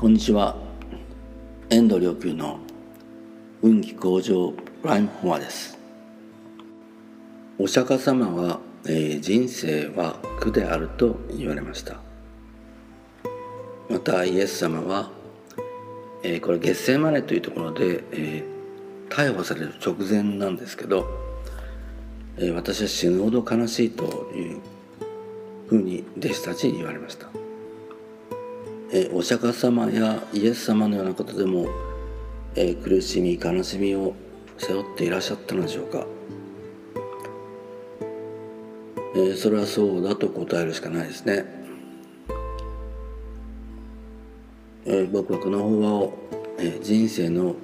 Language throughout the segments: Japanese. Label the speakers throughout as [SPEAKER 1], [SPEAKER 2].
[SPEAKER 1] こんにちは。遠藤良久の運気向上ライムフォアです。お釈迦様は、えー、人生は苦であると言われました。またイエス様は、えー、これ月世マネというところで、えー、逮捕される直前なんですけど、えー、私は死ぬほど悲しいというふうに弟子たちに言われました。えお釈迦様やイエス様のようなことでも、え苦しみ悲しみを背負っていらっしゃったのでしょうか、えそれはそうだと答えるしかないですね、え僕はこの法話を、え人生の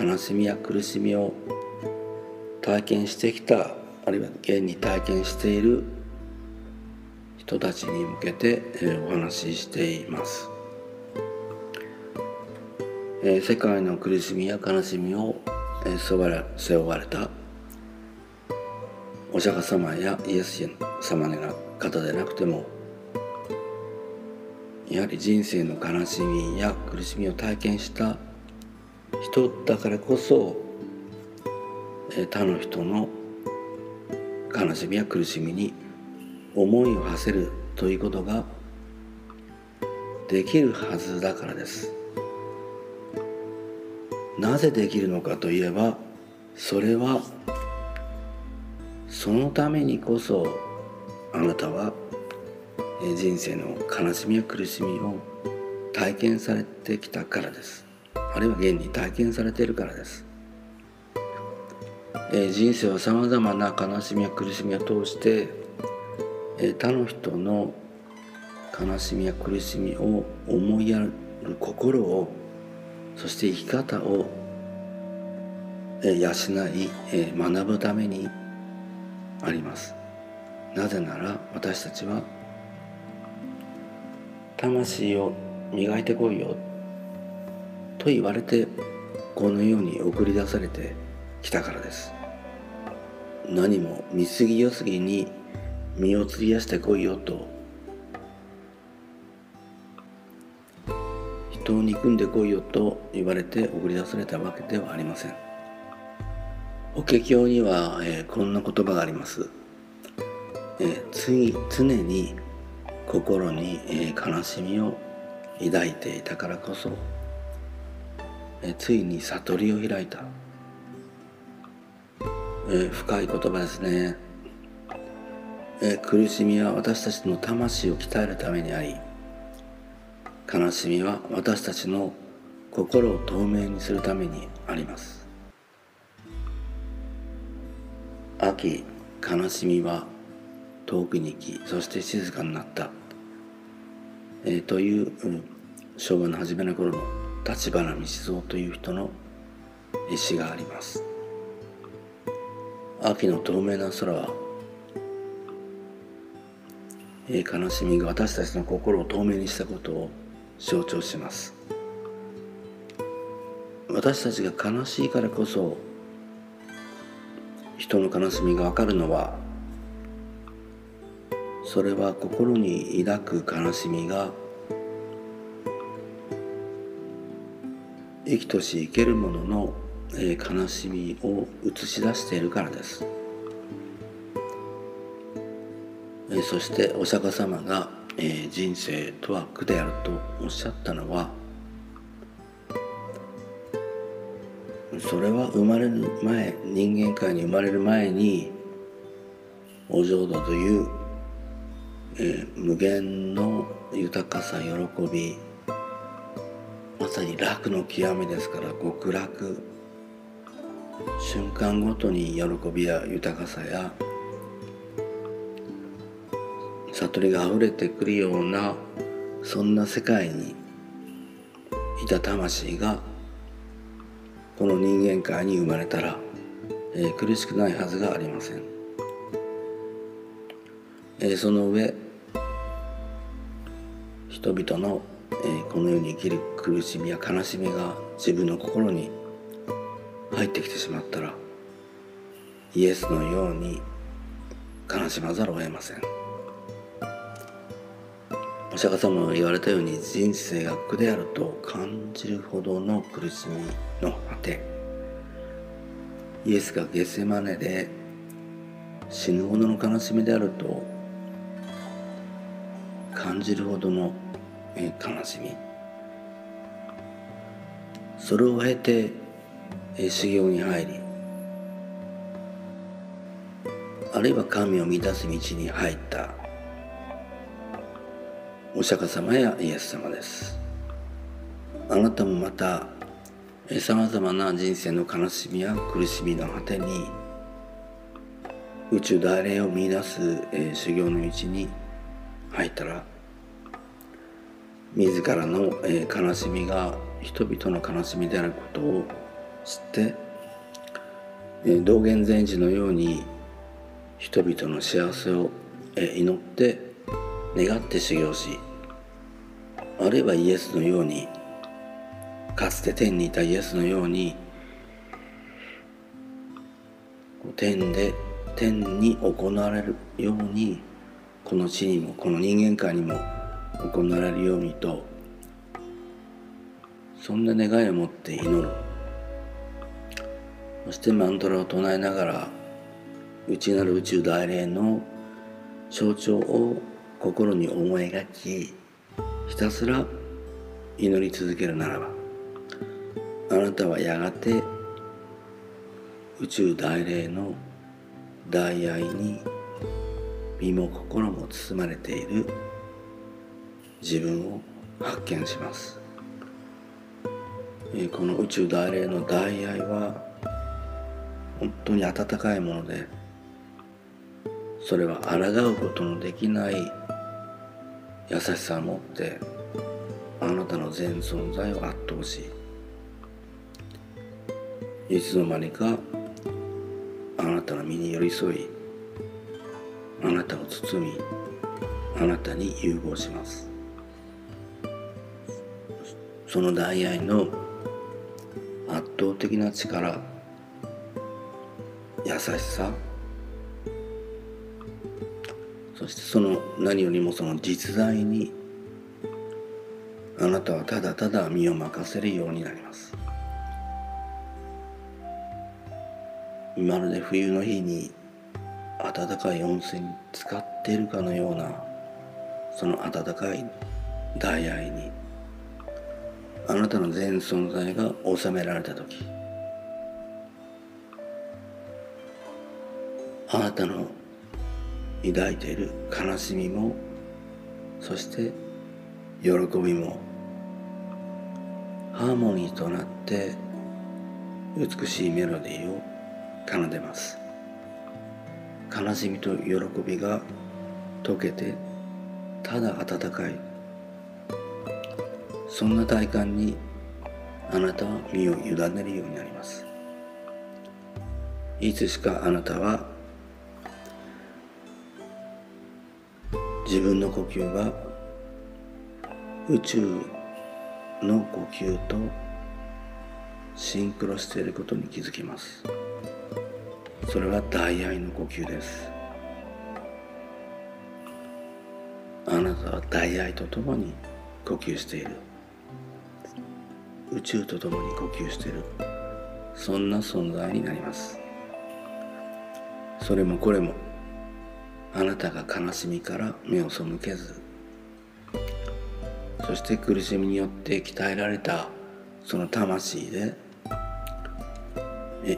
[SPEAKER 1] 悲しみや苦しみを体験してきたあるいは現に体験している人たちに向けて、お話ししています。え世界の苦しみや悲しみを、え背負われたお釈迦様やイエス様の方でなくてもやはり人生の悲しみや苦しみを体験した人だからこそえ他の人の悲しみや苦しみに思いを馳せるということができるはずだからです。なぜできるのかといえばそれはそのためにこそあなたは人生の悲しみや苦しみを体験されてきたからです。あるいは現に体験されているからです。人生はさまざまな悲しみや苦しみを通して他の人の悲しみや苦しみを思いやる心をそして生き方を養い学ぶためにあります。なぜなら私たちは魂を磨いてこいよと言われてこのように送り出されてきたからです。何も見過ぎよすぎに身を費やしてこいよと人を憎んでこいよと言われて送り出されたわけではありません。法華経には、えー、こんな言葉があります、えー、次常に心に、えー、悲しみを抱いていたからこそ、えー、ついに悟りを開いた、えー、深い言葉ですね、えー、苦しみは私たちの魂を鍛えるためにあり悲しみは私たちの心を透明にするためにあります。秋悲しみは遠くに行きそして静かになった、えー、という、うん、昭和の初めの頃の立花道蔵という人の詩があります。秋の透明な空は、えー、悲しみが私たちの心を透明にしたことを象徴します。私たちが悲しいからこそ人の悲しみがわかるのはそれは心に抱く悲しみが生きとし生けるものの、悲しみを映し出しているからです、そしてお釈迦様がえー、人生とは苦であるとおっしゃったのはそれは生まれる前人間界に生まれる前にお浄土という、えー、無限の豊かさ喜びまさに楽の極めですから極楽瞬間ごとに喜びや豊かさや悟りが溢れてくるようなそんな世界にいた魂がこの人間界に生まれたら、えー、苦しくないはずがありません、えー、その上人々の、えー、この世に生きる苦しみや悲しみが自分の心に入ってきてしまったらイエスのように悲しまざるを得ません。お釈迦様が言われたように人生が苦であると感じるほどの苦しみの果てイエスがゲセマネで死ぬほどの悲しみであると感じるほどの悲しみ。それを経て修行に入りあるいは神を満たす道に入った。お釈迦様やイエス様です。あなたもまたさまざまな人生の悲しみや苦しみの果てに宇宙大霊を見出す、えー、修行の道に入ったら自らの、えー、悲しみが人々の悲しみであることを知って、えー、道元禅師のように人々の幸せを、えー、祈って願って修行しあるいはイエスのようにかつて天にいたイエスのように天で天に行われるようにこの地にもこの人間界にも行われるようにとそんな願いを持って祈る。そしてマントラを唱えながら内なる宇宙大霊の象徴を心に思い描きひたすら祈り続けるならばあなたはやがて宇宙大霊の大愛に身も心も包まれている自分を発見します。この宇宙大霊の大愛は本当に温かいものでそれは抗うことのできない優しさを持ってあなたの全存在を圧倒しいつの間にかあなたの身に寄り添いあなたを包みあなたに融合します。その大愛の圧倒的な力優しさそしてその何よりもその実在にあなたはただただ身を任せるようになります。まるで冬の日に暖かい温泉に使っているかのようなその暖かい大愛にあなたの全存在が収められた時あなたの抱いている悲しみもそして喜びもハーモニーとなって美しいメロディーを奏でます。悲しみと喜びが溶けてただ温かい。そんな体感にあなたは身を委ねるようになります。いつしかあなたは自分の呼吸が宇宙の呼吸とシンクロしていることに気づきます。それは大愛の呼吸です。あなたは大愛とともに呼吸している。宇宙と共に呼吸している。そんな存在になります。それもこれもあなたが悲しみから目を背けずそして苦しみによって鍛えられたその魂で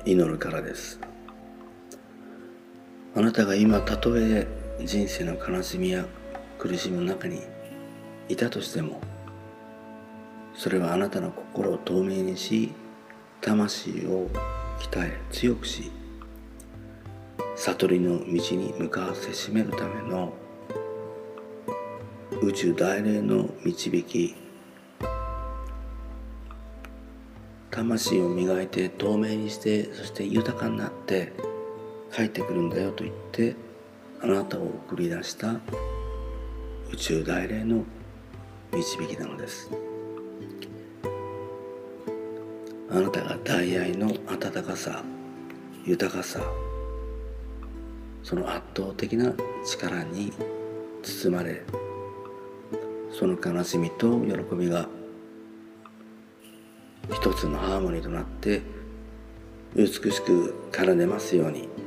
[SPEAKER 1] 祈るからです。あなたが今たとえ人生の悲しみや苦しみの中にいたとしてもそれはあなたの心を透明にし魂を鍛え強くし悟りの道に向かわせしめるための宇宙大霊の導き。魂を磨いて透明にしてそして豊かになって帰ってくるんだよと言ってあなたを送り出した宇宙大霊の導きなのです。あなたが大愛の温かさ豊かさその圧倒的な力に包まれその悲しみと喜びが一つのハーモニーとなって美しく奏でますように。